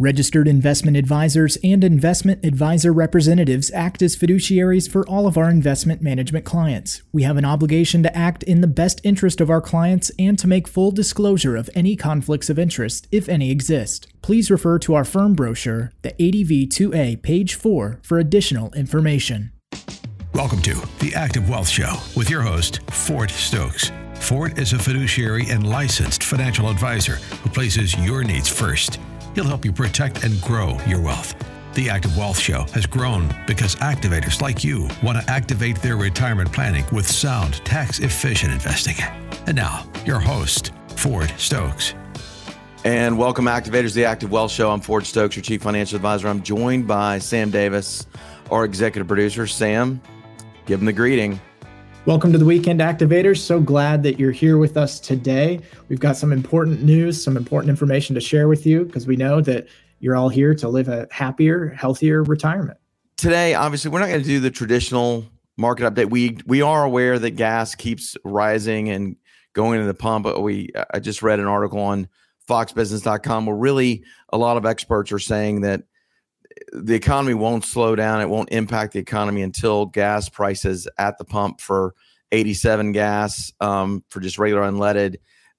Registered investment advisors and investment advisor representatives act as fiduciaries for all of our investment management clients. We have an obligation to act in the best interest of our clients and to make full disclosure of any conflicts of interest, if any exist. Please refer to our firm brochure, the ADV 2A, page 4, for additional information. Welcome to the Active Wealth Show with your host, Ford Stokes. Ford is a fiduciary and licensed financial advisor who places your needs first. He'll help you protect and grow your wealth. The Active Wealth Show has grown because activators like you want to activate their retirement planning with sound, tax efficient investing. And now, your host, Ford Stokes. And welcome, Activators, the Active Wealth Show. I'm Ford Stokes, your Chief Financial Advisor. I'm joined by Sam Davis, our Executive Producer. Sam, give him the greeting. Welcome to the Weekend Activators. So glad that you're here with us today. We've got some important news, some important information to share with you because we know that you're all here to live a happier, healthier retirement. Today, obviously, we're not going to do the traditional market update. We we are aware that gas keeps rising and going into the pump. We I just read an article on foxbusiness.com where really a lot of experts are saying that the economy won't slow down. It won't impact the economy until gas prices at the pump for 87 gas um, for just regular unleaded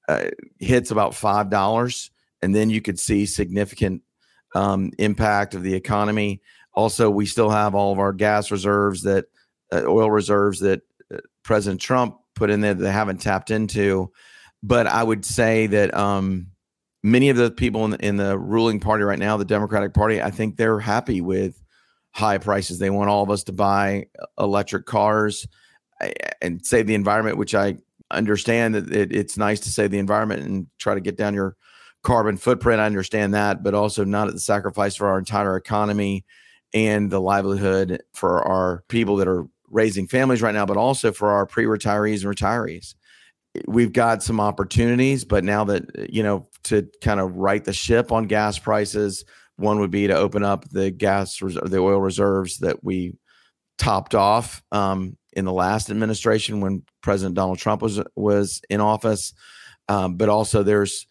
uh, hits about five dollars, and then you could see significant um, impact of the economy. Also, we still have all of our gas reserves that uh, oil reserves that uh, President Trump put in there that they haven't tapped into. But I would say that um, many of the people in the, in the ruling party right now, the Democratic Party, I think they're happy with high prices. They want all of us to buy uh, electric cars and save the environment, which I understand that it, it's nice to save the environment and try to get down your carbon footprint. I understand that, but also not at the sacrifice for our entire economy and the livelihood for our people that are raising families right now, but also for our pre retirees and retirees we've got some opportunities, but now that you know to kind of right the ship on gas prices, one would be to open up the gas res- the oil reserves that we topped off um, in the last administration when President Donald Trump was was in office. Um, but also there's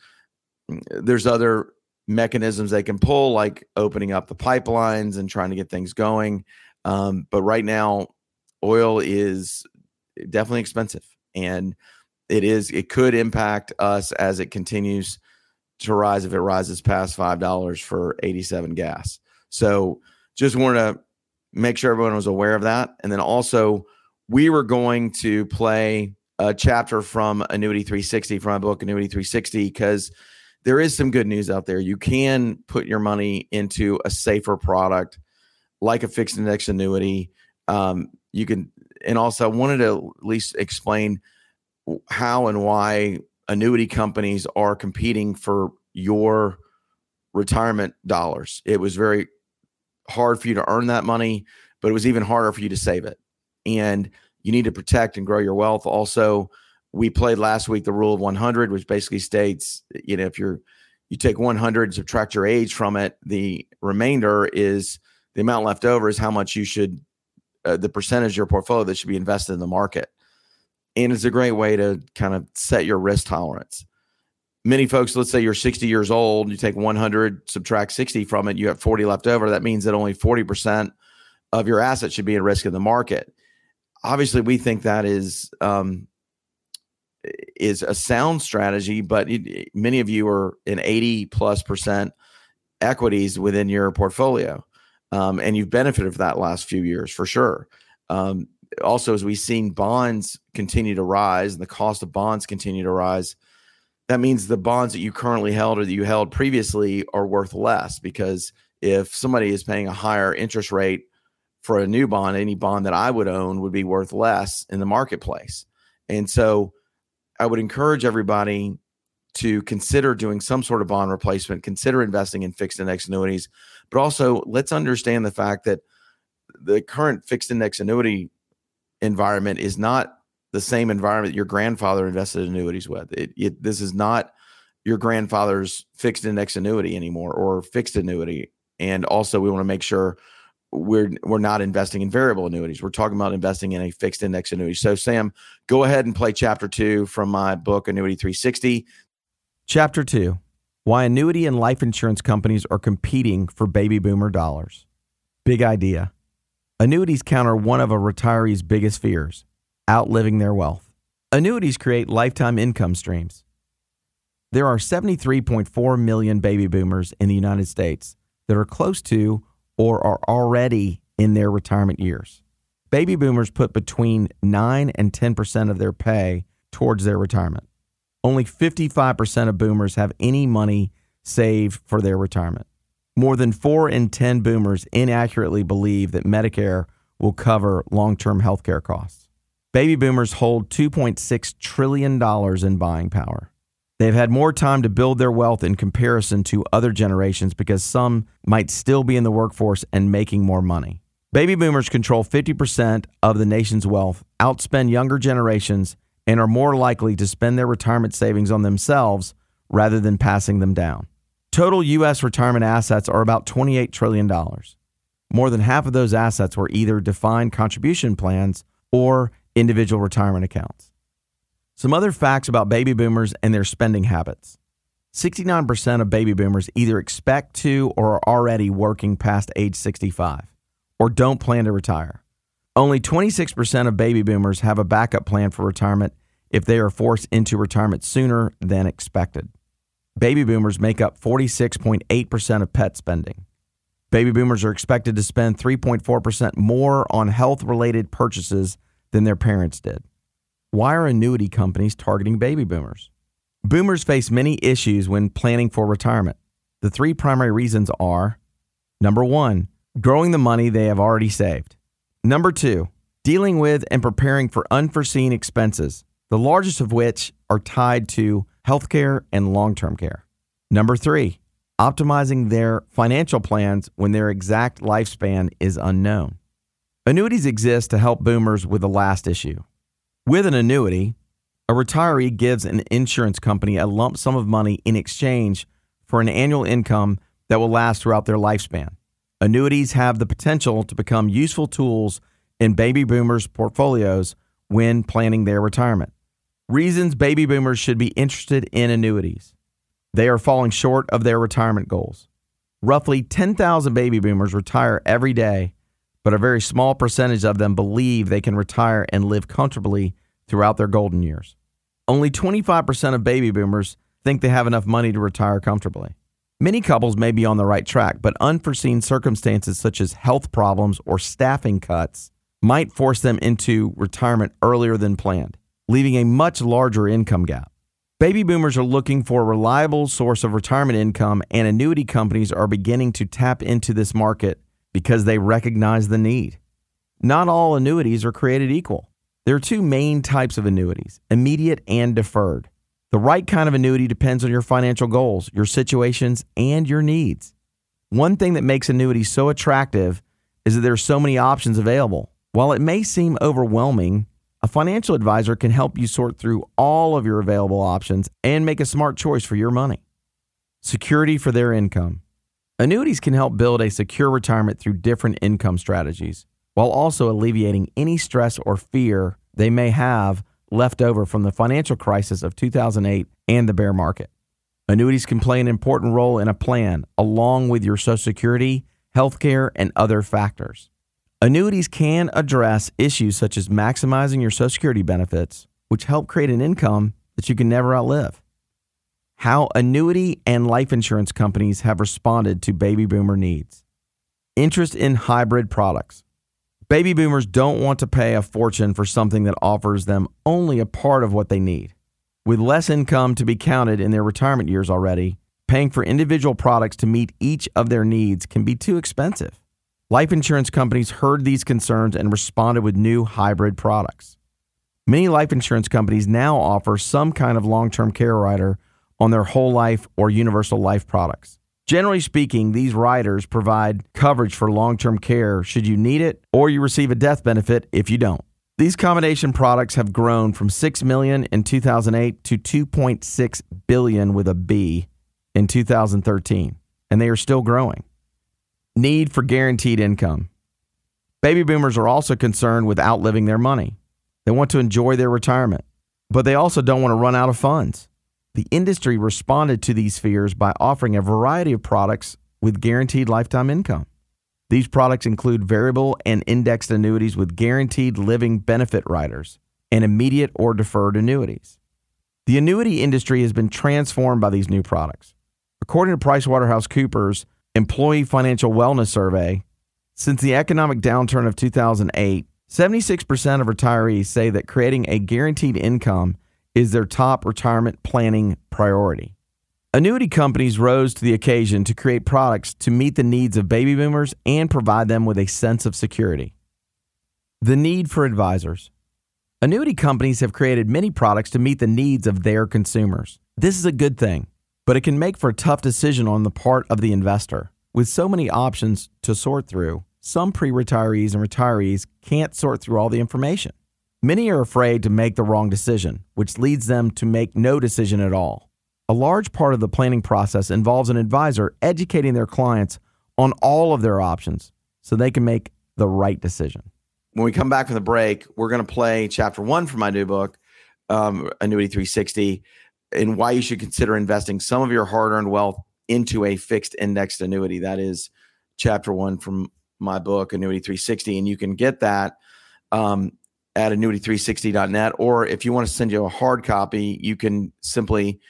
there's other mechanisms they can pull, like opening up the pipelines and trying to get things going. Um, but right now, oil is definitely expensive, and it is it could impact us as it continues to rise if it rises past five dollars for 87 gas. So just want to make sure everyone was aware of that. And then also we were going to play a chapter from Annuity 360 from my book Annuity 360 because there is some good news out there. You can put your money into a safer product like a fixed index annuity. Um, you can, and also I wanted to at least explain how and why annuity companies are competing for your retirement dollars. It was very hard for you to earn that money, but it was even harder for you to save it. And you need to protect and grow your wealth. Also, we played last week the rule of 100, which basically states, you know, if you're you take 100 and subtract your age from it, the remainder is the amount left over is how much you should uh, the percentage of your portfolio that should be invested in the market and it's a great way to kind of set your risk tolerance. Many folks, let's say you're 60 years old, you take 100, subtract 60 from it, you have 40 left over. That means that only 40% of your assets should be at risk in the market. Obviously, we think that is um, is a sound strategy, but it, many of you are in 80 plus percent equities within your portfolio, um, and you've benefited from that last few years for sure. Um, also as we've seen bonds continue to rise and the cost of bonds continue to rise that means the bonds that you currently held or that you held previously are worth less because if somebody is paying a higher interest rate for a new bond any bond that i would own would be worth less in the marketplace. And so i would encourage everybody to consider doing some sort of bond replacement consider investing in fixed index annuities but also let's understand the fact that the current fixed index annuity environment is not the same environment your grandfather invested annuities with. It, it, this is not your grandfather's fixed index annuity anymore or fixed annuity. And also, we want to make sure we're we're not investing in variable annuities. We're talking about investing in a fixed index annuity. So, Sam, go ahead and play chapter two from my book, Annuity 360. Chapter two Why annuity and life insurance companies are competing for baby boomer dollars. Big idea. Annuities counter one of a retiree's biggest fears outliving their wealth. Annuities create lifetime income streams. There are 73.4 million baby boomers in the United States that are close to or are already in their retirement years. Baby boomers put between 9 and 10% of their pay towards their retirement. Only 55% of boomers have any money saved for their retirement. More than 4 in 10 boomers inaccurately believe that Medicare will cover long term health care costs. Baby boomers hold $2.6 trillion in buying power. They've had more time to build their wealth in comparison to other generations because some might still be in the workforce and making more money. Baby boomers control 50% of the nation's wealth, outspend younger generations, and are more likely to spend their retirement savings on themselves rather than passing them down. Total U.S. retirement assets are about $28 trillion. More than half of those assets were either defined contribution plans or individual retirement accounts. Some other facts about baby boomers and their spending habits 69% of baby boomers either expect to or are already working past age 65 or don't plan to retire. Only 26% of baby boomers have a backup plan for retirement if they are forced into retirement sooner than expected. Baby boomers make up 46.8% of pet spending. Baby boomers are expected to spend 3.4% more on health related purchases than their parents did. Why are annuity companies targeting baby boomers? Boomers face many issues when planning for retirement. The three primary reasons are number one, growing the money they have already saved. Number two, dealing with and preparing for unforeseen expenses, the largest of which are tied to healthcare and long term care. Number three, optimizing their financial plans when their exact lifespan is unknown. Annuities exist to help boomers with the last issue. With an annuity, a retiree gives an insurance company a lump sum of money in exchange for an annual income that will last throughout their lifespan. Annuities have the potential to become useful tools in baby boomers' portfolios when planning their retirement. Reasons baby boomers should be interested in annuities. They are falling short of their retirement goals. Roughly 10,000 baby boomers retire every day, but a very small percentage of them believe they can retire and live comfortably throughout their golden years. Only 25% of baby boomers think they have enough money to retire comfortably. Many couples may be on the right track, but unforeseen circumstances such as health problems or staffing cuts might force them into retirement earlier than planned, leaving a much larger income gap. Baby boomers are looking for a reliable source of retirement income, and annuity companies are beginning to tap into this market because they recognize the need. Not all annuities are created equal. There are two main types of annuities immediate and deferred. The right kind of annuity depends on your financial goals, your situations, and your needs. One thing that makes annuities so attractive is that there are so many options available. While it may seem overwhelming, a financial advisor can help you sort through all of your available options and make a smart choice for your money. Security for their income. Annuities can help build a secure retirement through different income strategies, while also alleviating any stress or fear they may have left over from the financial crisis of 2008 and the bear market. Annuities can play an important role in a plan, along with your Social Security, healthcare, and other factors. Annuities can address issues such as maximizing your Social Security benefits, which help create an income that you can never outlive. How annuity and life insurance companies have responded to baby boomer needs. Interest in hybrid products. Baby boomers don't want to pay a fortune for something that offers them only a part of what they need. With less income to be counted in their retirement years already, paying for individual products to meet each of their needs can be too expensive. Life insurance companies heard these concerns and responded with new hybrid products. Many life insurance companies now offer some kind of long term care rider on their whole life or universal life products. Generally speaking, these riders provide coverage for long term care should you need it, or you receive a death benefit if you don't. These combination products have grown from 6 million in 2008 to 2.6 billion with a B in 2013, and they are still growing. Need for guaranteed income. Baby boomers are also concerned with outliving their money. They want to enjoy their retirement, but they also don't want to run out of funds. The industry responded to these fears by offering a variety of products with guaranteed lifetime income. These products include variable and indexed annuities with guaranteed living benefit riders and immediate or deferred annuities. The annuity industry has been transformed by these new products. According to PricewaterhouseCoopers Employee Financial Wellness Survey, since the economic downturn of 2008, 76% of retirees say that creating a guaranteed income is their top retirement planning priority. Annuity companies rose to the occasion to create products to meet the needs of baby boomers and provide them with a sense of security. The need for advisors. Annuity companies have created many products to meet the needs of their consumers. This is a good thing, but it can make for a tough decision on the part of the investor. With so many options to sort through, some pre retirees and retirees can't sort through all the information. Many are afraid to make the wrong decision, which leads them to make no decision at all. A large part of the planning process involves an advisor educating their clients on all of their options so they can make the right decision. When we come back from the break, we're going to play chapter one from my new book, um, Annuity 360, and why you should consider investing some of your hard earned wealth into a fixed indexed annuity. That is chapter one from my book, Annuity 360. And you can get that um, at annuity360.net. Or if you want to send you a hard copy, you can simply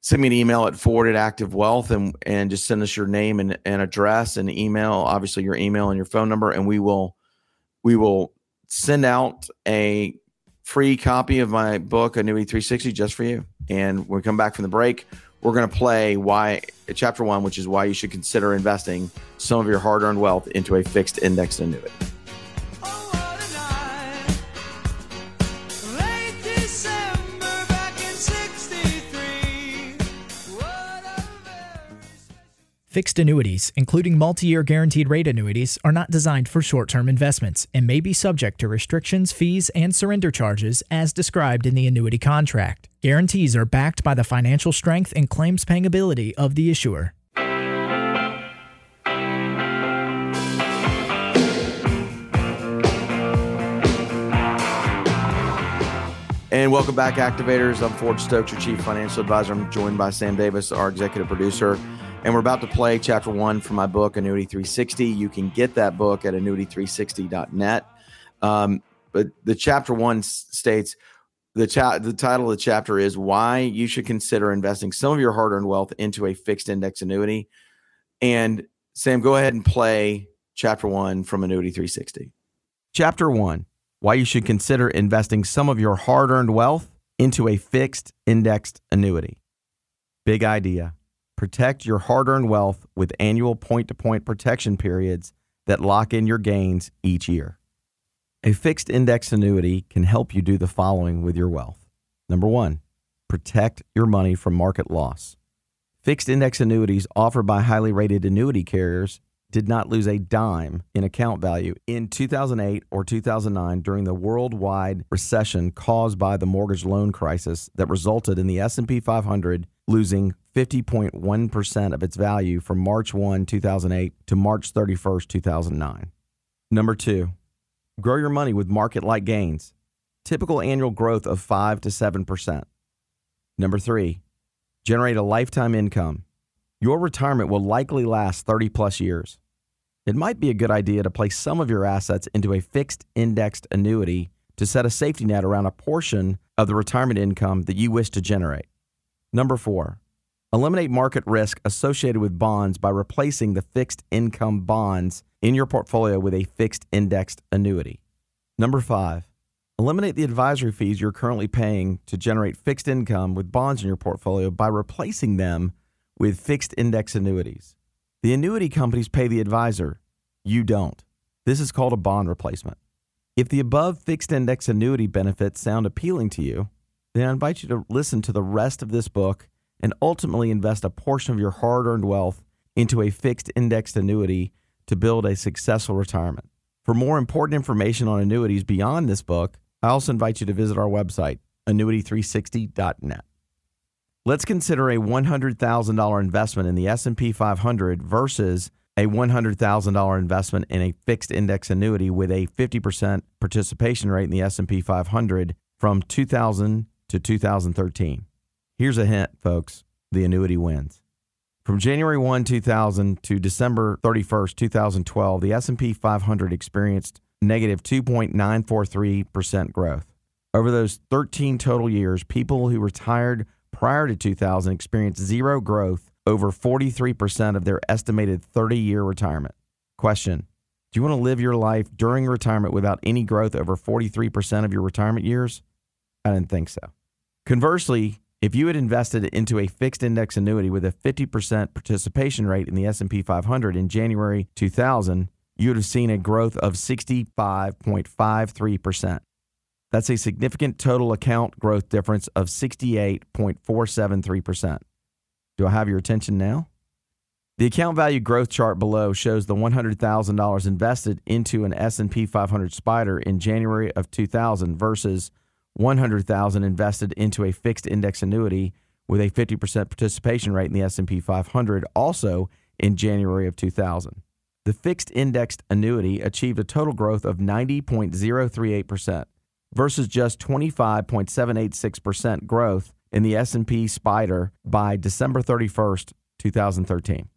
send me an email at Ford at active wealth and, and just send us your name and, and address and email, obviously your email and your phone number. And we will, we will send out a free copy of my book, Annuity 360, just for you. And when we come back from the break, we're going to play why chapter one, which is why you should consider investing some of your hard earned wealth into a fixed indexed annuity. Fixed annuities, including multi year guaranteed rate annuities, are not designed for short term investments and may be subject to restrictions, fees, and surrender charges as described in the annuity contract. Guarantees are backed by the financial strength and claims paying ability of the issuer. And welcome back, activators. I'm Ford Stokes, your chief financial advisor. I'm joined by Sam Davis, our executive producer. And we're about to play chapter one from my book, Annuity 360. You can get that book at annuity360.net. Um, but the chapter one states the, cha- the title of the chapter is Why You Should Consider Investing Some of Your Hard Earned Wealth into a Fixed Index Annuity. And Sam, go ahead and play chapter one from Annuity 360. Chapter one Why You Should Consider Investing Some of Your Hard Earned Wealth into a Fixed Indexed Annuity. Big idea. Protect your hard earned wealth with annual point to point protection periods that lock in your gains each year. A fixed index annuity can help you do the following with your wealth. Number one, protect your money from market loss. Fixed index annuities offered by highly rated annuity carriers did not lose a dime in account value in 2008 or 2009 during the worldwide recession caused by the mortgage loan crisis that resulted in the S&P 500 losing 50.1% of its value from March 1, 2008 to March 31, 2009. Number 2, grow your money with market-like gains. Typical annual growth of 5 to 7%. Number 3, generate a lifetime income. Your retirement will likely last 30 plus years. It might be a good idea to place some of your assets into a fixed indexed annuity to set a safety net around a portion of the retirement income that you wish to generate. Number four, eliminate market risk associated with bonds by replacing the fixed income bonds in your portfolio with a fixed indexed annuity. Number five, eliminate the advisory fees you're currently paying to generate fixed income with bonds in your portfolio by replacing them with fixed index annuities. The annuity companies pay the advisor, you don't. This is called a bond replacement. If the above fixed index annuity benefits sound appealing to you, then I invite you to listen to the rest of this book and ultimately invest a portion of your hard earned wealth into a fixed indexed annuity to build a successful retirement. For more important information on annuities beyond this book, I also invite you to visit our website, annuity360.net. Let's consider a $100,000 investment in the S&P 500 versus a $100,000 investment in a fixed index annuity with a 50% participation rate in the S&P 500 from 2000 to 2013. Here's a hint, folks the annuity wins. From January 1, 2000 to December 31st, 2012, the S&P 500 experienced negative 2.943% growth. Over those 13 total years, people who retired prior to 2000 experienced zero growth over 43% of their estimated 30-year retirement. Question: Do you want to live your life during retirement without any growth over 43% of your retirement years? I didn't think so. Conversely, if you had invested into a fixed index annuity with a 50% participation rate in the S&P 500 in January 2000, you would have seen a growth of 65.53%. That's a significant total account growth difference of 68.473%. Do I have your attention now? The account value growth chart below shows the $100,000 invested into an S&P 500 Spider in January of 2000 versus 100,000 invested into a fixed index annuity with a 50% participation rate in the S&P 500 also in January of 2000. The fixed indexed annuity achieved a total growth of 90.038% versus just 25.786% growth in the S&P Spider by December 31st, 2013.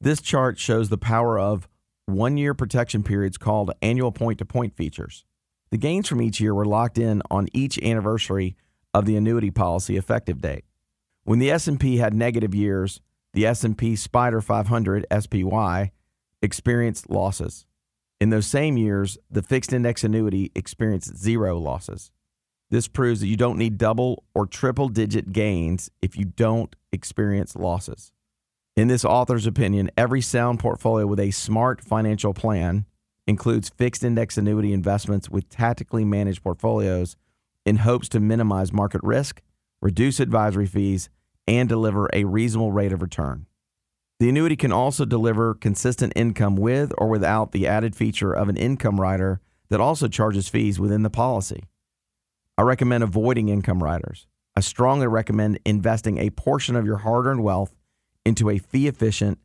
This chart shows the power of one-year protection periods called annual point-to-point features. The gains from each year were locked in on each anniversary of the annuity policy effective date. When the S&P had negative years, the S&P Spider 500 SPY experienced losses. In those same years, the fixed index annuity experienced zero losses. This proves that you don't need double or triple digit gains if you don't experience losses. In this author's opinion, every sound portfolio with a smart financial plan includes fixed index annuity investments with tactically managed portfolios in hopes to minimize market risk, reduce advisory fees, and deliver a reasonable rate of return. The annuity can also deliver consistent income with or without the added feature of an income rider that also charges fees within the policy. I recommend avoiding income riders. I strongly recommend investing a portion of your hard earned wealth into a fee efficient,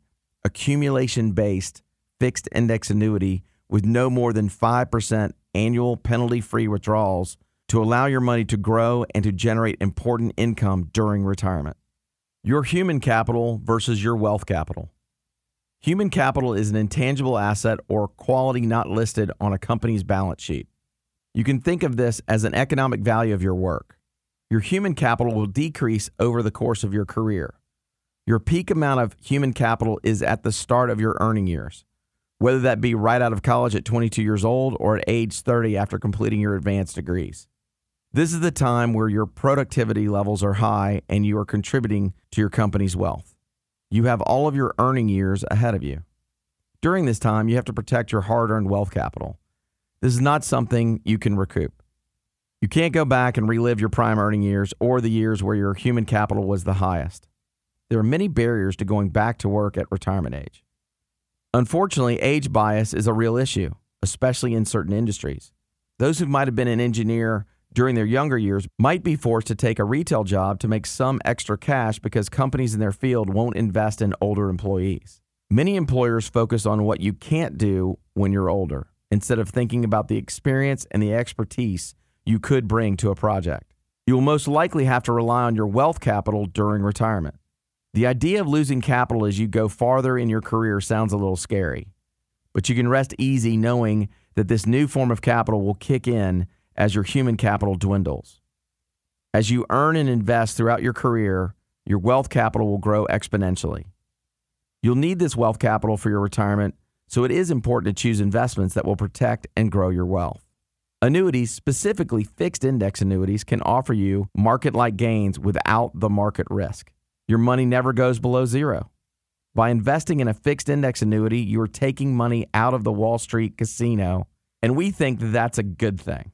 accumulation based fixed index annuity with no more than 5% annual penalty free withdrawals to allow your money to grow and to generate important income during retirement. Your human capital versus your wealth capital. Human capital is an intangible asset or quality not listed on a company's balance sheet. You can think of this as an economic value of your work. Your human capital will decrease over the course of your career. Your peak amount of human capital is at the start of your earning years whether that be right out of college at 22 years old or at age 30 after completing your advanced degrees. This is the time where your productivity levels are high and you are contributing to your company's wealth. You have all of your earning years ahead of you. During this time, you have to protect your hard earned wealth capital. This is not something you can recoup. You can't go back and relive your prime earning years or the years where your human capital was the highest. There are many barriers to going back to work at retirement age. Unfortunately, age bias is a real issue, especially in certain industries. Those who might have been an engineer during their younger years might be forced to take a retail job to make some extra cash because companies in their field won't invest in older employees. Many employers focus on what you can't do when you're older instead of thinking about the experience and the expertise you could bring to a project. You will most likely have to rely on your wealth capital during retirement. The idea of losing capital as you go farther in your career sounds a little scary, but you can rest easy knowing that this new form of capital will kick in as your human capital dwindles. As you earn and invest throughout your career, your wealth capital will grow exponentially. You'll need this wealth capital for your retirement, so it is important to choose investments that will protect and grow your wealth. Annuities, specifically fixed index annuities, can offer you market like gains without the market risk your money never goes below zero. By investing in a fixed index annuity, you are taking money out of the Wall Street casino, and we think that that's a good thing.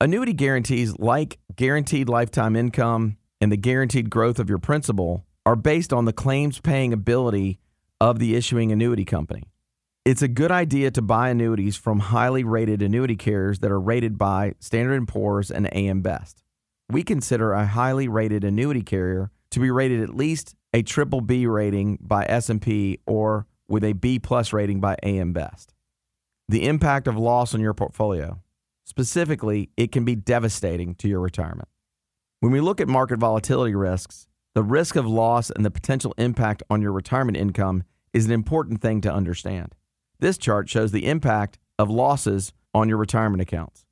Annuity guarantees, like guaranteed lifetime income and the guaranteed growth of your principal, are based on the claims paying ability of the issuing annuity company. It's a good idea to buy annuities from highly rated annuity carriers that are rated by Standard & Poor's and AM Best. We consider a highly rated annuity carrier to be rated at least a triple B rating by S&P or with a B plus rating by AM Best. The impact of loss on your portfolio. Specifically, it can be devastating to your retirement. When we look at market volatility risks, The risk of loss and the potential impact on your retirement income is an important thing to understand. This chart shows the impact of losses on your retirement accounts.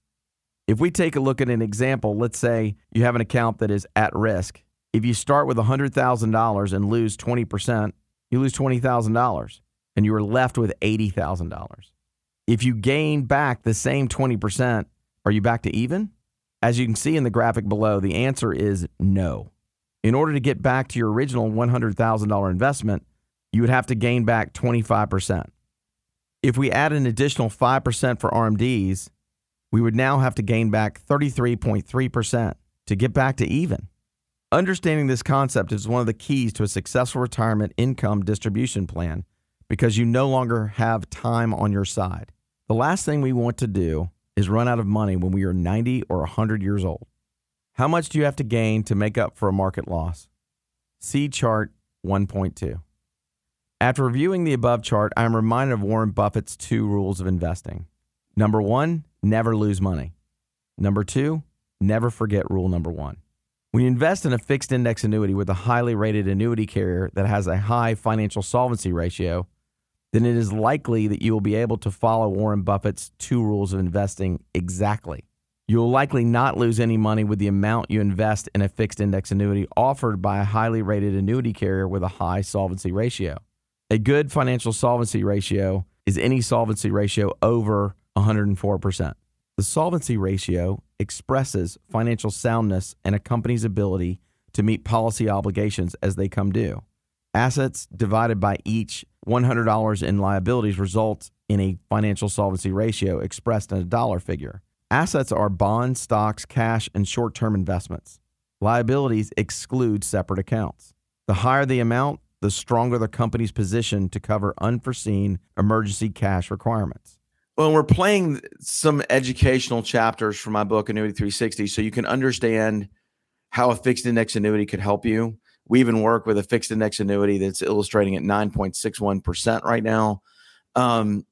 If we take a look at an example, let's say you have an account that is at risk. If you start with $100,000 and lose 20%, you lose $20,000 and you are left with $80,000. If you gain back the same 20%, are you back to even? As you can see in the graphic below, the answer is no. In order to get back to your original $100,000 investment, you would have to gain back 25%. If we add an additional 5% for RMDs, we would now have to gain back 33.3% to get back to even. Understanding this concept is one of the keys to a successful retirement income distribution plan because you no longer have time on your side. The last thing we want to do is run out of money when we are 90 or 100 years old. How much do you have to gain to make up for a market loss? See chart 1.2. After reviewing the above chart, I am reminded of Warren Buffett's two rules of investing. Number one, never lose money. Number two, never forget rule number one. When you invest in a fixed index annuity with a highly rated annuity carrier that has a high financial solvency ratio, then it is likely that you will be able to follow Warren Buffett's two rules of investing exactly. You will likely not lose any money with the amount you invest in a fixed index annuity offered by a highly rated annuity carrier with a high solvency ratio. A good financial solvency ratio is any solvency ratio over 104%. The solvency ratio expresses financial soundness and a company's ability to meet policy obligations as they come due. Assets divided by each $100 in liabilities results in a financial solvency ratio expressed in a dollar figure. Assets are bonds, stocks, cash, and short term investments. Liabilities exclude separate accounts. The higher the amount, the stronger the company's position to cover unforeseen emergency cash requirements. Well, we're playing some educational chapters from my book, Annuity 360, so you can understand how a fixed index annuity could help you. We even work with a fixed index annuity that's illustrating at 9.61% right now. Um,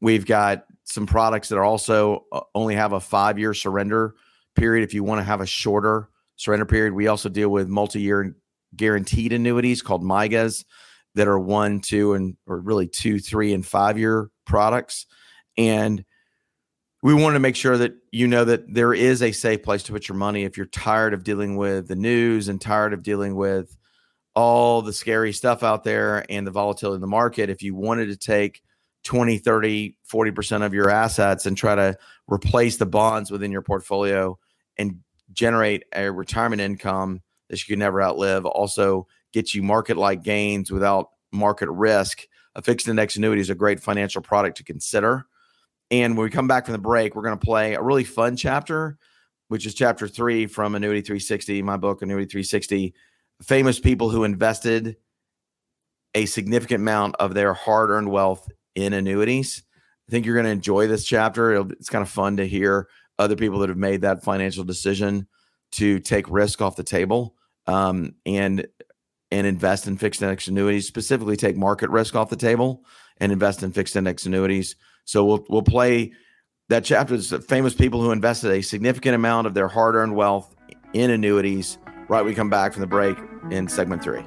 we've got some products that are also uh, only have a five year surrender period. If you want to have a shorter surrender period, we also deal with multi year guaranteed annuities called MYGAs that are one, two, and or really two, three, and five year products. And we want to make sure that you know that there is a safe place to put your money if you're tired of dealing with the news and tired of dealing with all the scary stuff out there and the volatility in the market. If you wanted to take 20, 30, 40% of your assets and try to replace the bonds within your portfolio and generate a retirement income that you can never outlive, also get you market like gains without market risk. A fixed index annuity is a great financial product to consider. And when we come back from the break, we're going to play a really fun chapter, which is chapter three from Annuity 360, my book, Annuity 360. Famous people who invested a significant amount of their hard earned wealth in annuities. I think you're going to enjoy this chapter. It's kind of fun to hear other people that have made that financial decision to take risk off the table um, and and invest in fixed index annuities. Specifically, take market risk off the table and invest in fixed index annuities. So we'll we'll play that chapter. Famous people who invested a significant amount of their hard earned wealth in annuities. Right, we come back from the break in segment three.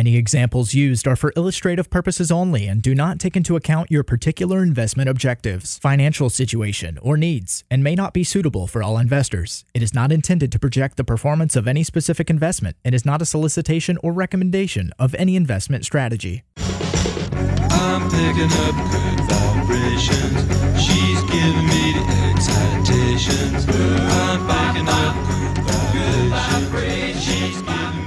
Any examples used are for illustrative purposes only and do not take into account your particular investment objectives, financial situation, or needs, and may not be suitable for all investors. It is not intended to project the performance of any specific investment and is not a solicitation or recommendation of any investment strategy. I'm picking up good vibrations. She's giving me the excitations. I'm picking up good vibrations.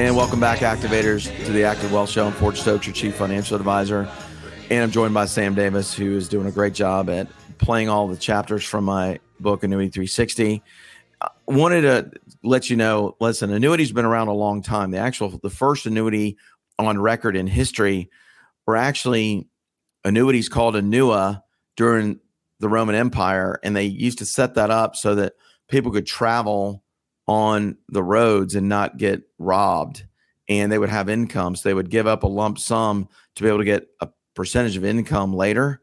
And welcome back, activators, to the Active Wealth Show. I'm Ford Stokes, your chief financial advisor. And I'm joined by Sam Davis, who is doing a great job at playing all the chapters from my book, Annuity 360. I uh, wanted to let you know listen, annuity's been around a long time. The actual, the first annuity on record in history were actually annuities called Annua during the Roman Empire. And they used to set that up so that people could travel on the roads and not get robbed and they would have incomes. They would give up a lump sum to be able to get a percentage of income later.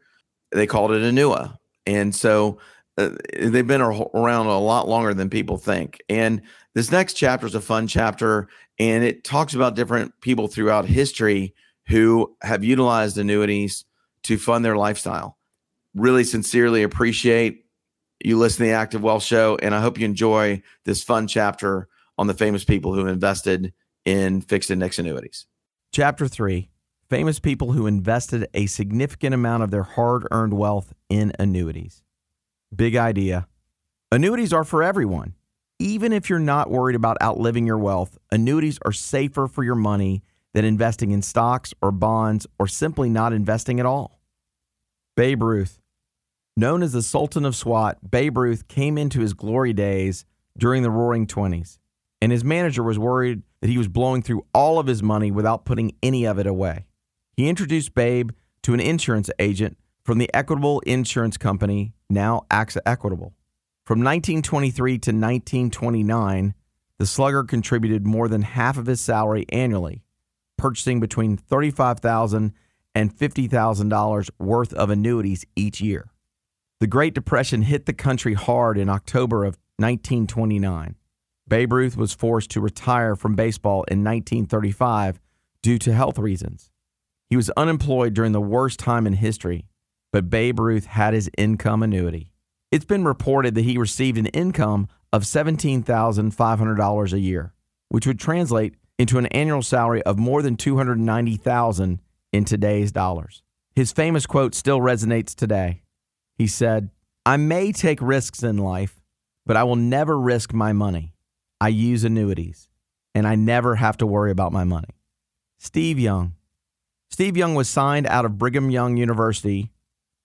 they called it Annua. And so uh, they've been around a lot longer than people think. And this next chapter is a fun chapter, and it talks about different people throughout history who have utilized annuities to fund their lifestyle. Really sincerely appreciate you listen to the Active Wealth Show, and I hope you enjoy this fun chapter on the famous people who invested in fixed index annuities. Chapter three famous people who invested a significant amount of their hard earned wealth in annuities. Big idea. Annuities are for everyone. Even if you're not worried about outliving your wealth, annuities are safer for your money than investing in stocks or bonds or simply not investing at all. Babe Ruth. Known as the Sultan of SWAT, Babe Ruth came into his glory days during the roaring 20s, and his manager was worried that he was blowing through all of his money without putting any of it away. He introduced Babe to an insurance agent from the Equitable Insurance Company, now AXA Equitable. From 1923 to 1929, the slugger contributed more than half of his salary annually, purchasing between $35,000 and $50,000 worth of annuities each year. The Great Depression hit the country hard in October of 1929. Babe Ruth was forced to retire from baseball in 1935 due to health reasons. He was unemployed during the worst time in history, but Babe Ruth had his income annuity. It's been reported that he received an income of $17,500 a year, which would translate into an annual salary of more than 290,000 in today's dollars. His famous quote still resonates today. He said, "I may take risks in life, but I will never risk my money. I use annuities, and I never have to worry about my money." Steve Young Steve Young was signed out of Brigham Young University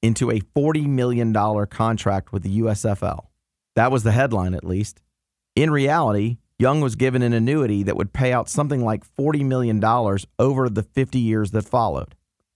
into a $40 million contract with the USFL. That was the headline, at least. In reality, Young was given an annuity that would pay out something like $40 million over the 50 years that followed.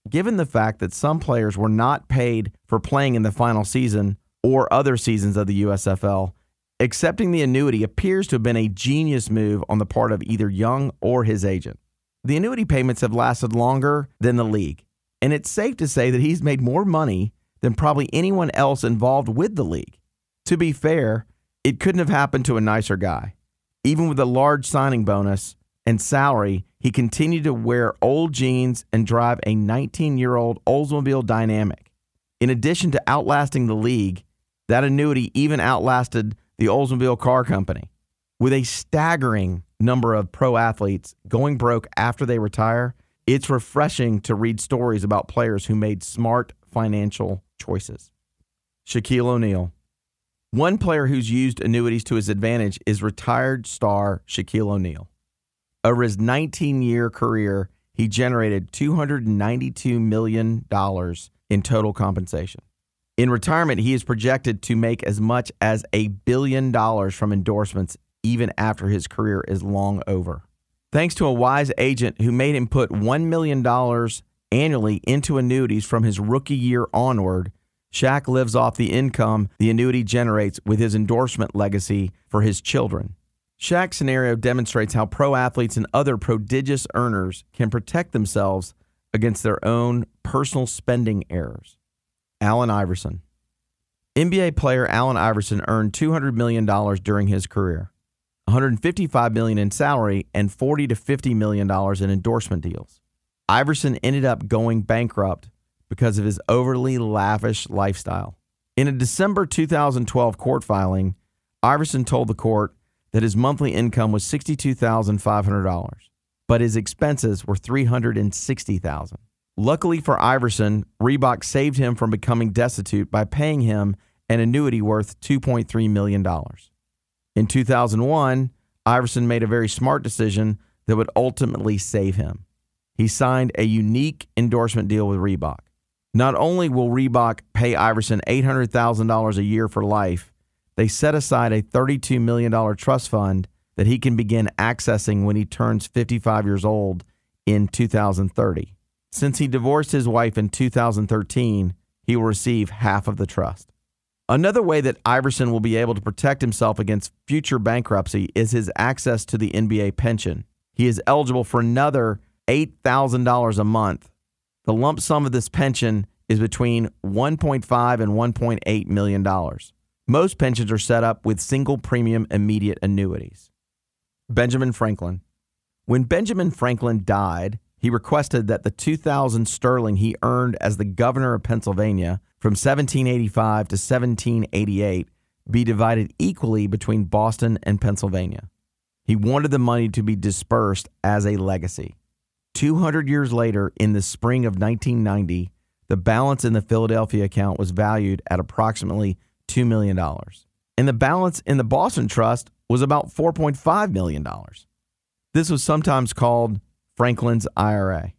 Given the fact that some players were not paid for playing in the final season or other seasons of the USFL, accepting the annuity appears to have been a genius move on the part of either Young or his agent. The annuity payments have lasted longer than the league, and it's safe to say that he's made more money than probably anyone else involved with the league. To be fair, it couldn't have happened to a nicer guy. Even with a large signing bonus and salary, he continued to wear old jeans and drive a 19 year old Oldsmobile Dynamic. In addition to outlasting the league, that annuity even outlasted the Oldsmobile Car Company. With a staggering number of pro athletes going broke after they retire, it's refreshing to read stories about players who made smart financial choices. Shaquille O'Neal. One player who's used annuities to his advantage is retired star Shaquille O'Neal. Over his 19 year career, he generated $292 million in total compensation. In retirement, he is projected to make as much as a billion dollars from endorsements even after his career is long over. Thanks to a wise agent who made him put $1 million annually into annuities from his rookie year onward, Shaq lives off the income the annuity generates with his endorsement legacy for his children. Shaq's scenario demonstrates how pro athletes and other prodigious earners can protect themselves against their own personal spending errors. Allen Iverson. NBA player Allen Iverson earned $200 million during his career. 155 million in salary and 40 to 50 million dollars in endorsement deals. Iverson ended up going bankrupt because of his overly lavish lifestyle. In a December 2012 court filing, Iverson told the court that his monthly income was $62,500, but his expenses were $360,000. Luckily for Iverson, Reebok saved him from becoming destitute by paying him an annuity worth $2.3 million. In 2001, Iverson made a very smart decision that would ultimately save him. He signed a unique endorsement deal with Reebok. Not only will Reebok pay Iverson $800,000 a year for life, they set aside a $32 million trust fund that he can begin accessing when he turns 55 years old in 2030. Since he divorced his wife in 2013, he will receive half of the trust. Another way that Iverson will be able to protect himself against future bankruptcy is his access to the NBA pension. He is eligible for another $8,000 a month. The lump sum of this pension is between 1.5 and 1.8 million dollars. Most pensions are set up with single premium immediate annuities. Benjamin Franklin. When Benjamin Franklin died, he requested that the 2000 sterling he earned as the governor of Pennsylvania from 1785 to 1788 be divided equally between Boston and Pennsylvania. He wanted the money to be dispersed as a legacy. 200 years later, in the spring of 1990, the balance in the Philadelphia account was valued at approximately $2 million. And the balance in the Boston Trust was about $4.5 million. This was sometimes called Franklin's IRA.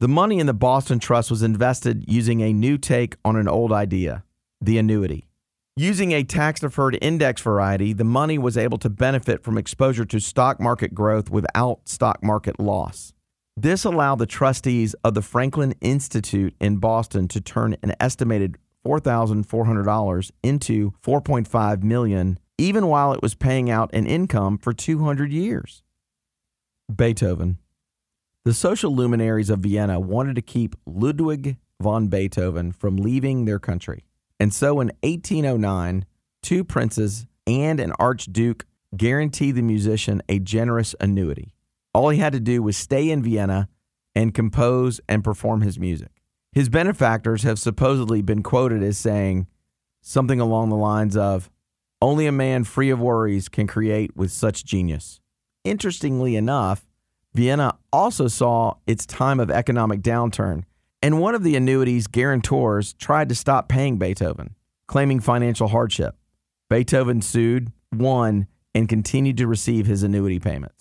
The money in the Boston Trust was invested using a new take on an old idea the annuity. Using a tax deferred index variety, the money was able to benefit from exposure to stock market growth without stock market loss. This allowed the trustees of the Franklin Institute in Boston to turn an estimated $4,400 into 4.5 million even while it was paying out an income for 200 years. Beethoven. The social luminaries of Vienna wanted to keep Ludwig von Beethoven from leaving their country. And so in 1809, two princes and an archduke guaranteed the musician a generous annuity. All he had to do was stay in Vienna and compose and perform his music. His benefactors have supposedly been quoted as saying something along the lines of, Only a man free of worries can create with such genius. Interestingly enough, Vienna also saw its time of economic downturn and one of the annuity's guarantors tried to stop paying Beethoven, claiming financial hardship. Beethoven sued, won, and continued to receive his annuity payments.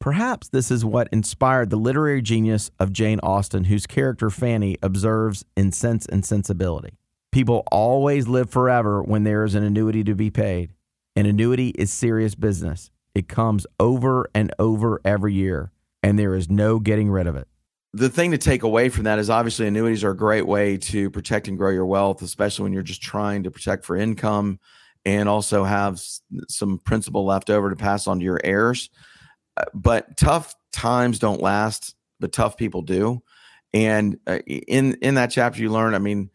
Perhaps this is what inspired the literary genius of Jane Austen, whose character Fanny observes in Sense and Sensibility. People always live forever when there is an annuity to be paid. An annuity is serious business. It comes over and over every year, and there is no getting rid of it the thing to take away from that is obviously annuities are a great way to protect and grow your wealth, especially when you're just trying to protect for income and also have some principal left over to pass on to your heirs. But tough times don't last, but tough people do. And uh, in in that chapter, you learn. I mean,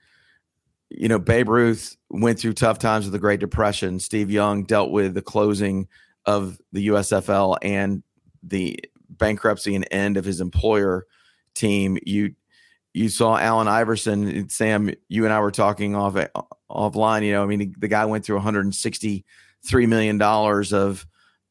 you know, Babe Ruth went through tough times with the Great Depression. Steve Young dealt with the closing of the USFL and the bankruptcy and end of his employer team. You you saw Allen Iverson, Sam. You and I were talking off offline. You know, I mean, the guy went through 163 million dollars of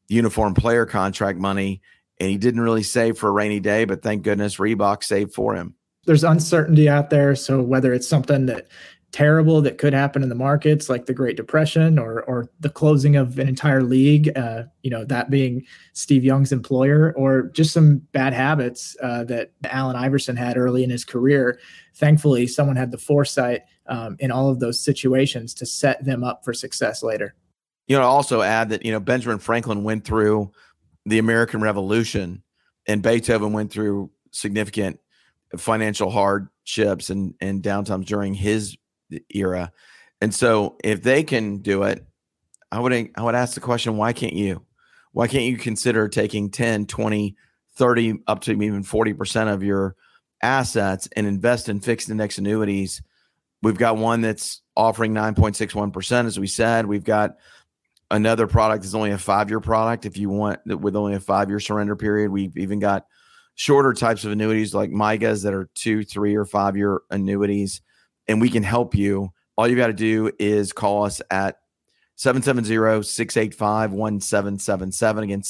uniform player contract money, and he didn't really save for a rainy day. But thank goodness Reebok saved for him. There's uncertainty out there, so whether it's something that terrible that could happen in the markets, like the Great Depression or or the closing of an entire league. Uh, you know, that being Steve Young's employer, or just some bad habits uh, that Allen Iverson had early in his career. Thankfully, someone had the foresight um, in all of those situations to set them up for success later. You know, also add that you know Benjamin Franklin went through the American Revolution, and Beethoven went through significant financial hardships and and downtimes during his era. And so if they can do it, I would I would ask the question, why can't you? Why can't you consider taking 10, 20, 30 up to even 40% of your assets and invest in fixed index annuities? We've got one that's offering 9.61% as we said. We've got another product is only a 5-year product if you want with only a 5-year surrender period. We've even got shorter types of annuities like MYGAs that are 2, 3 or 5-year annuities and we can help you. All you got to do is call us at 770-685-1777. Again,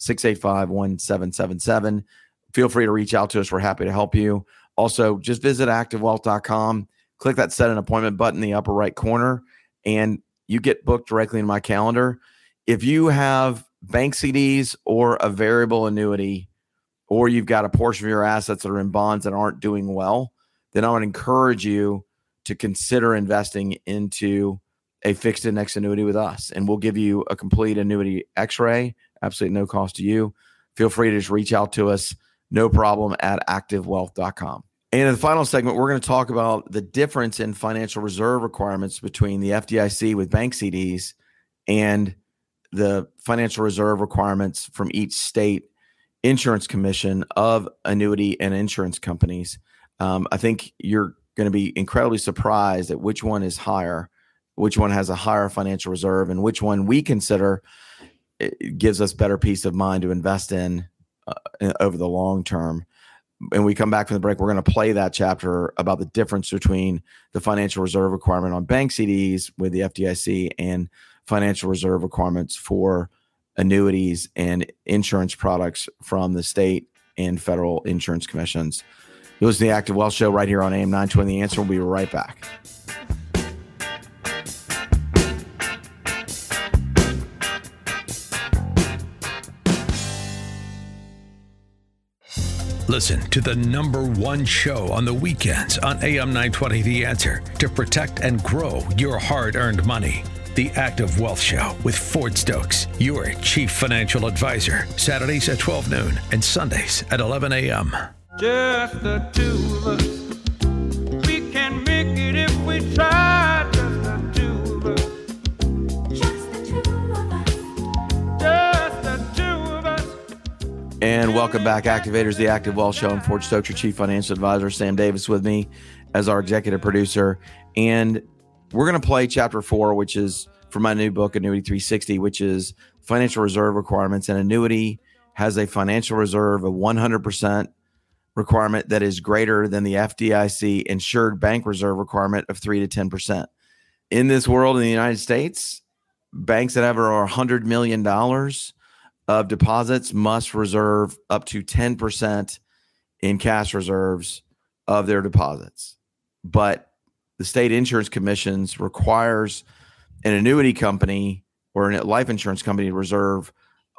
770-685-1777. Feel free to reach out to us. We're happy to help you. Also, just visit activewealth.com, click that set an appointment button in the upper right corner, and you get booked directly in my calendar. If you have bank CDs or a variable annuity, or you've got a portion of your assets that are in bonds that aren't doing well, then I would encourage you to consider investing into a fixed index annuity with us. And we'll give you a complete annuity x ray, absolutely no cost to you. Feel free to just reach out to us, no problem, at activewealth.com. And in the final segment, we're going to talk about the difference in financial reserve requirements between the FDIC with bank CDs and the financial reserve requirements from each state insurance commission of annuity and insurance companies. Um, I think you're going to be incredibly surprised at which one is higher, which one has a higher financial reserve, and which one we consider gives us better peace of mind to invest in uh, over the long term. And we come back from the break, we're going to play that chapter about the difference between the financial reserve requirement on bank CDs with the FDIC and financial reserve requirements for annuities and insurance products from the state and federal insurance commissions. It was the Active Wealth Show right here on AM 920. The answer will be right back. Listen to the number one show on the weekends on AM 920 The Answer to protect and grow your hard earned money. The Active Wealth Show with Ford Stokes, your chief financial advisor. Saturdays at 12 noon and Sundays at 11 a.m. Just the two of us. Welcome back, Activators, the Active Wealth Show. I'm Ford Stokes, your chief financial advisor. Sam Davis with me as our executive producer. And we're going to play chapter four, which is from my new book, Annuity 360, which is financial reserve requirements. And annuity has a financial reserve of 100% requirement that is greater than the FDIC insured bank reserve requirement of 3 to 10%. In this world in the United States, banks that have over $100 million of deposits must reserve up to 10% in cash reserves of their deposits. But the state insurance commissions requires an annuity company or a life insurance company to reserve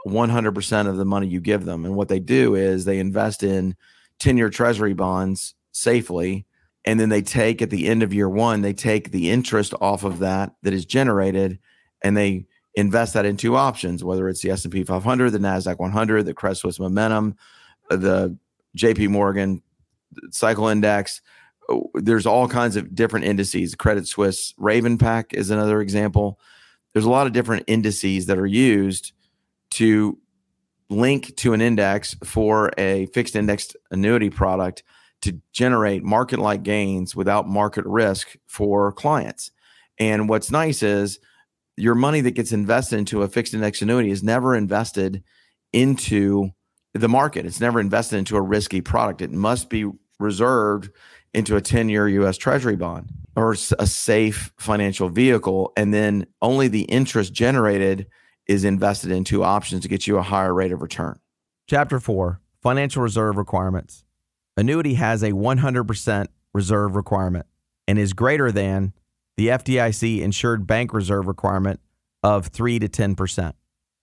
100% of the money you give them. And what they do is they invest in 10 year treasury bonds safely. And then they take at the end of year one, they take the interest off of that that is generated and they invest that in two options, whether it's the S&P 500, the NASDAQ 100, the Credit Suisse Momentum, the JP Morgan Cycle Index, there's all kinds of different indices. Credit Suisse RavenPack is another example. There's a lot of different indices that are used to link to an index for a fixed indexed annuity product to generate market like gains without market risk for clients. And what's nice is your money that gets invested into a fixed index annuity is never invested into the market. It's never invested into a risky product. It must be reserved into a 10 year US Treasury bond or a safe financial vehicle. And then only the interest generated is invested into options to get you a higher rate of return. Chapter 4 Financial Reserve Requirements. Annuity has a 100% reserve requirement and is greater than the FDIC insured bank reserve requirement of 3 to 10%.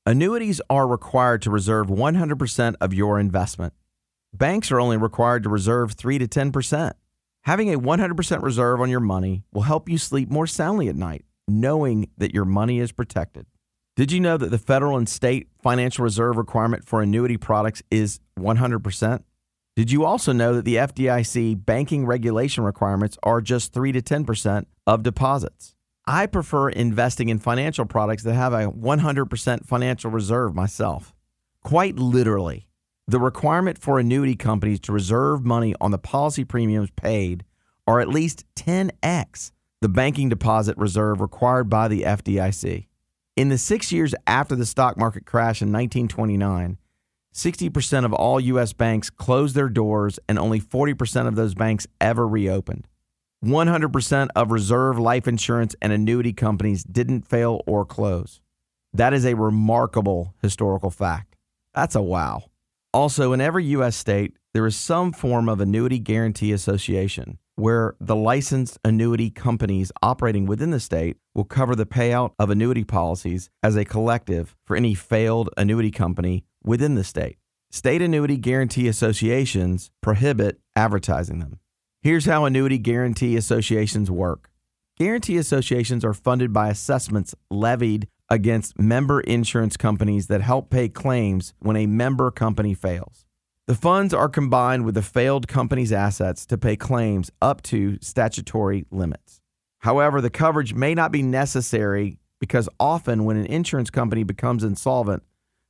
Annuities are required to reserve 100% of your investment. Banks are only required to reserve 3 to 10%. Having a 100% reserve on your money will help you sleep more soundly at night, knowing that your money is protected. Did you know that the federal and state financial reserve requirement for annuity products is 100%? Did you also know that the FDIC banking regulation requirements are just 3 to 10% of deposits? I prefer investing in financial products that have a 100% financial reserve myself. Quite literally, the requirement for annuity companies to reserve money on the policy premiums paid are at least 10x the banking deposit reserve required by the FDIC. In the six years after the stock market crash in 1929, 60% of all U.S. banks closed their doors and only 40% of those banks ever reopened. 100% of reserve life insurance and annuity companies didn't fail or close. That is a remarkable historical fact. That's a wow. Also, in every U.S. state, there is some form of annuity guarantee association where the licensed annuity companies operating within the state will cover the payout of annuity policies as a collective for any failed annuity company within the state. State annuity guarantee associations prohibit advertising them. Here's how annuity guarantee associations work guarantee associations are funded by assessments levied against member insurance companies that help pay claims when a member company fails. The funds are combined with the failed company's assets to pay claims up to statutory limits. However, the coverage may not be necessary because often when an insurance company becomes insolvent,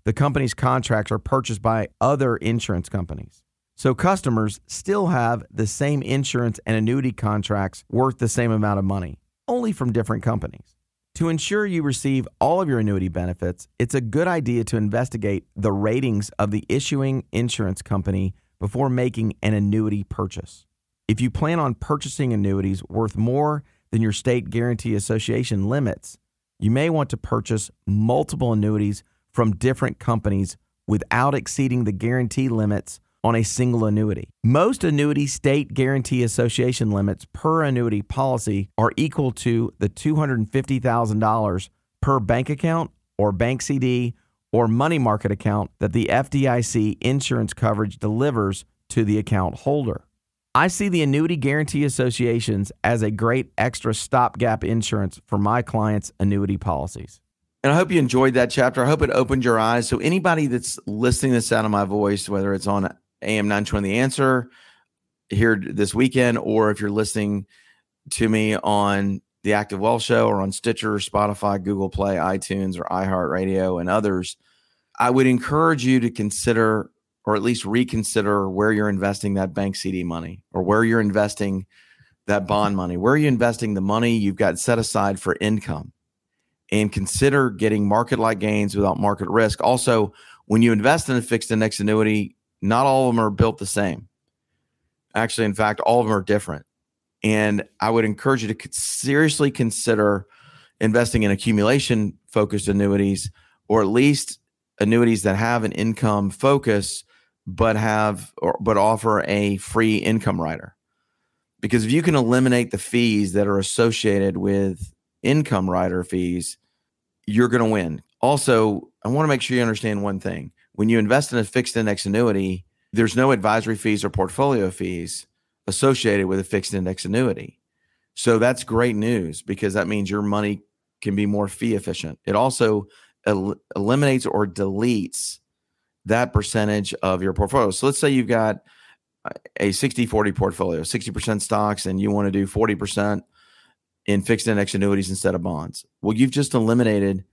the company's contracts are purchased by other insurance companies. So customers still have the same insurance and annuity contracts worth the same amount of money, only from different companies. To ensure you receive all of your annuity benefits, it's a good idea to investigate the ratings of the issuing insurance company before making an annuity purchase. If you plan on purchasing annuities worth more than your state guarantee association limits, you may want to purchase multiple annuities from different companies without exceeding the guarantee limits on a single annuity. Most annuity state guarantee association limits per annuity policy are equal to the $250,000 per bank account or bank CD or money market account that the FDIC insurance coverage delivers to the account holder. I see the annuity guarantee associations as a great extra stopgap insurance for my clients' annuity policies. And I hope you enjoyed that chapter. I hope it opened your eyes. So anybody that's listening to the sound of my voice, whether it's on AM 920 The Answer here this weekend, or if you're listening to me on the Active Wealth Show or on Stitcher, Spotify, Google Play, iTunes, or iHeartRadio, and others, I would encourage you to consider or at least reconsider where you're investing that bank CD money or where you're investing that bond money. Where are you investing the money you've got set aside for income? And consider getting market like gains without market risk. Also, when you invest in a fixed index annuity, not all of them are built the same. Actually, in fact, all of them are different. And I would encourage you to seriously consider investing in accumulation focused annuities or at least annuities that have an income focus but have or but offer a free income rider. Because if you can eliminate the fees that are associated with income rider fees, you're going to win. Also, I want to make sure you understand one thing. When you invest in a fixed index annuity, there's no advisory fees or portfolio fees associated with a fixed index annuity. So that's great news because that means your money can be more fee efficient. It also el- eliminates or deletes that percentage of your portfolio. So let's say you've got a 60 40 portfolio, 60% stocks, and you want to do 40% in fixed index annuities instead of bonds. Well, you've just eliminated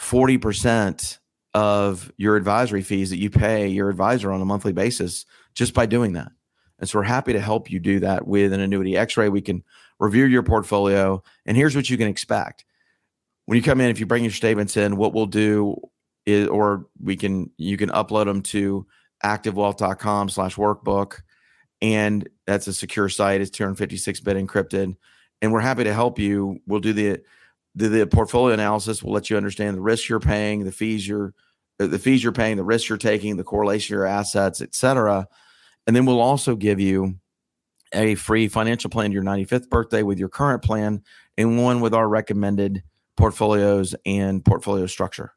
40% of your advisory fees that you pay your advisor on a monthly basis just by doing that. And so we're happy to help you do that with an annuity x ray. We can review your portfolio, and here's what you can expect. When you come in, if you bring your statements in, what we'll do is, or we can, you can upload them to activewealth.com slash workbook. And that's a secure site. It's 256 bit encrypted. And we're happy to help you. We'll do the, the, the portfolio analysis. We'll let you understand the risks you're paying, the fees you're, uh, the fees you're paying, the risks you're taking, the correlation of your assets, et cetera. And then we'll also give you a free financial plan to your 95th birthday with your current plan and one with our recommended portfolios and portfolio structure.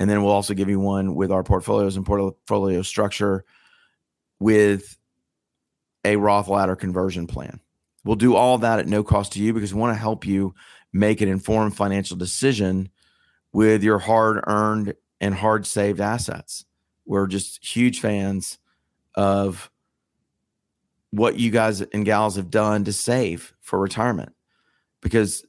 And then we'll also give you one with our portfolios and portfolio structure with a Roth ladder conversion plan. We'll do all that at no cost to you because we want to help you make an informed financial decision with your hard earned and hard saved assets. We're just huge fans of what you guys and gals have done to save for retirement because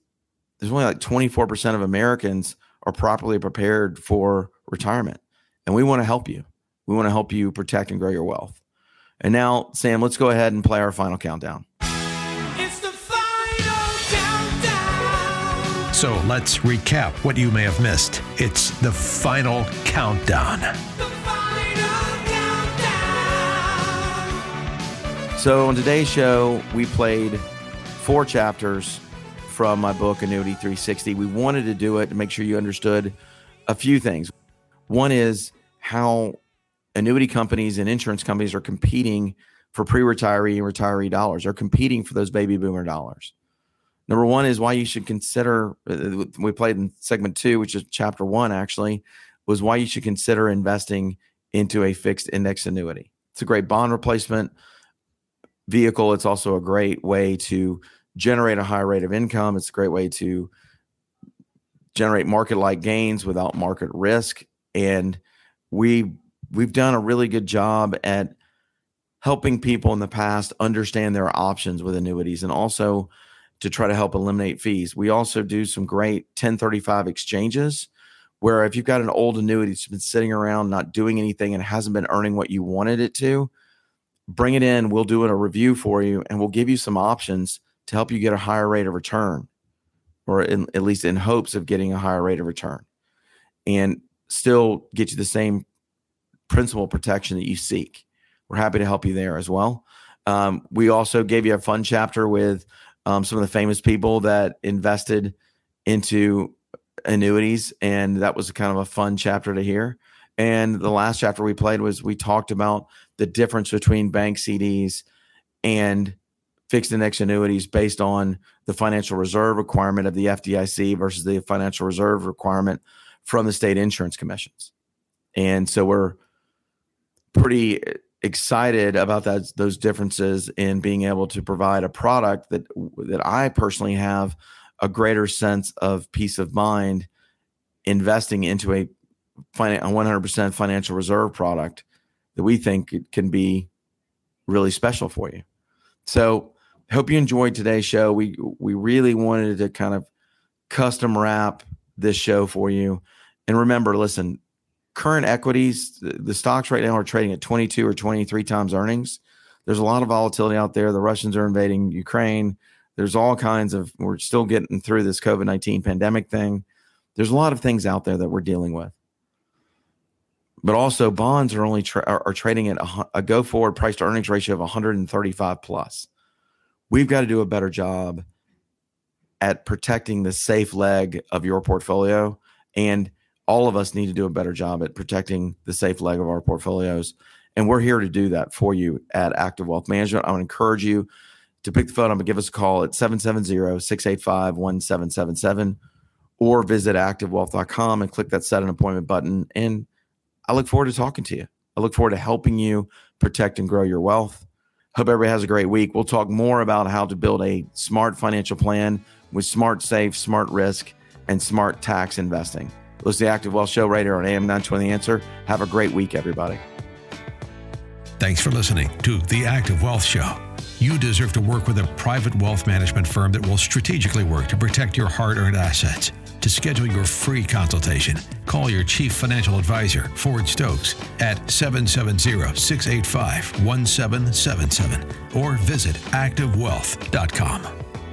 there's only like 24% of Americans are properly prepared for retirement. And we want to help you. We want to help you protect and grow your wealth. And now, Sam, let's go ahead and play our final countdown. So let's recap what you may have missed. It's the final countdown. The final countdown. So, on today's show, we played four chapters from my book, Annuity 360. We wanted to do it to make sure you understood a few things. One is how annuity companies and insurance companies are competing for pre retiree and retiree dollars, they're competing for those baby boomer dollars. Number one is why you should consider, uh, we played in segment two, which is chapter one actually, was why you should consider investing into a fixed index annuity. It's a great bond replacement vehicle. It's also a great way to generate a high rate of income. It's a great way to generate market like gains without market risk. And we we've done a really good job at helping people in the past understand their options with annuities and also to try to help eliminate fees. We also do some great 1035 exchanges where if you've got an old annuity that's been sitting around not doing anything and hasn't been earning what you wanted it to, bring it in. We'll do a review for you, and we'll give you some options to help you get a higher rate of return, or in, at least in hopes of getting a higher rate of return, and still get you the same principal protection that you seek. We're happy to help you there as well. Um, we also gave you a fun chapter with um, some of the famous people that invested into annuities, and that was kind of a fun chapter to hear. And the last chapter we played was we talked about the difference between bank CDs and fixed index annuities based on the financial reserve requirement of the FDIC versus the financial reserve requirement from the state insurance commissions. And so we're pretty excited about that those differences in being able to provide a product that that I personally have a greater sense of peace of mind investing into a, a 100% financial reserve product that we think can be really special for you. So, hope you enjoyed today's show. We we really wanted to kind of custom wrap this show for you. And remember, listen, current equities, the, stocks right now are trading at 22 or 23 times earnings. There's a lot of volatility out there. The Russians are invading Ukraine. There's all kinds of, we're still getting through this COVID 19 pandemic thing. There's a lot of things out there that we're dealing with. But also, bonds are only tra- are, are trading at a, a go forward price to earnings ratio of 135 plus. We've got to do a better job at protecting the safe leg of your portfolio. And all of us need to do a better job at protecting the safe leg of our portfolios. And we're here to do that for you at Active Wealth Management. I would encourage you to pick the phone up and give us a call at 770 685 1777 or visit activewealth.com and click that set an appointment button. And I look forward to talking to you. I look forward to helping you protect and grow your wealth. Hope everybody has a great week. We'll talk more about how to build a smart financial plan with smart safe, smart risk, and smart tax investing. Listen to the Active Wealth Show right here on AM 920 The Answer. Have a great week, everybody. Thanks for listening to The Active Wealth Show. You deserve to work with a private wealth management firm that will strategically work to protect your hard earned assets. To schedule your free consultation, call your chief financial advisor, Ford Stokes, at 770 685 1777 or visit activewealth.com.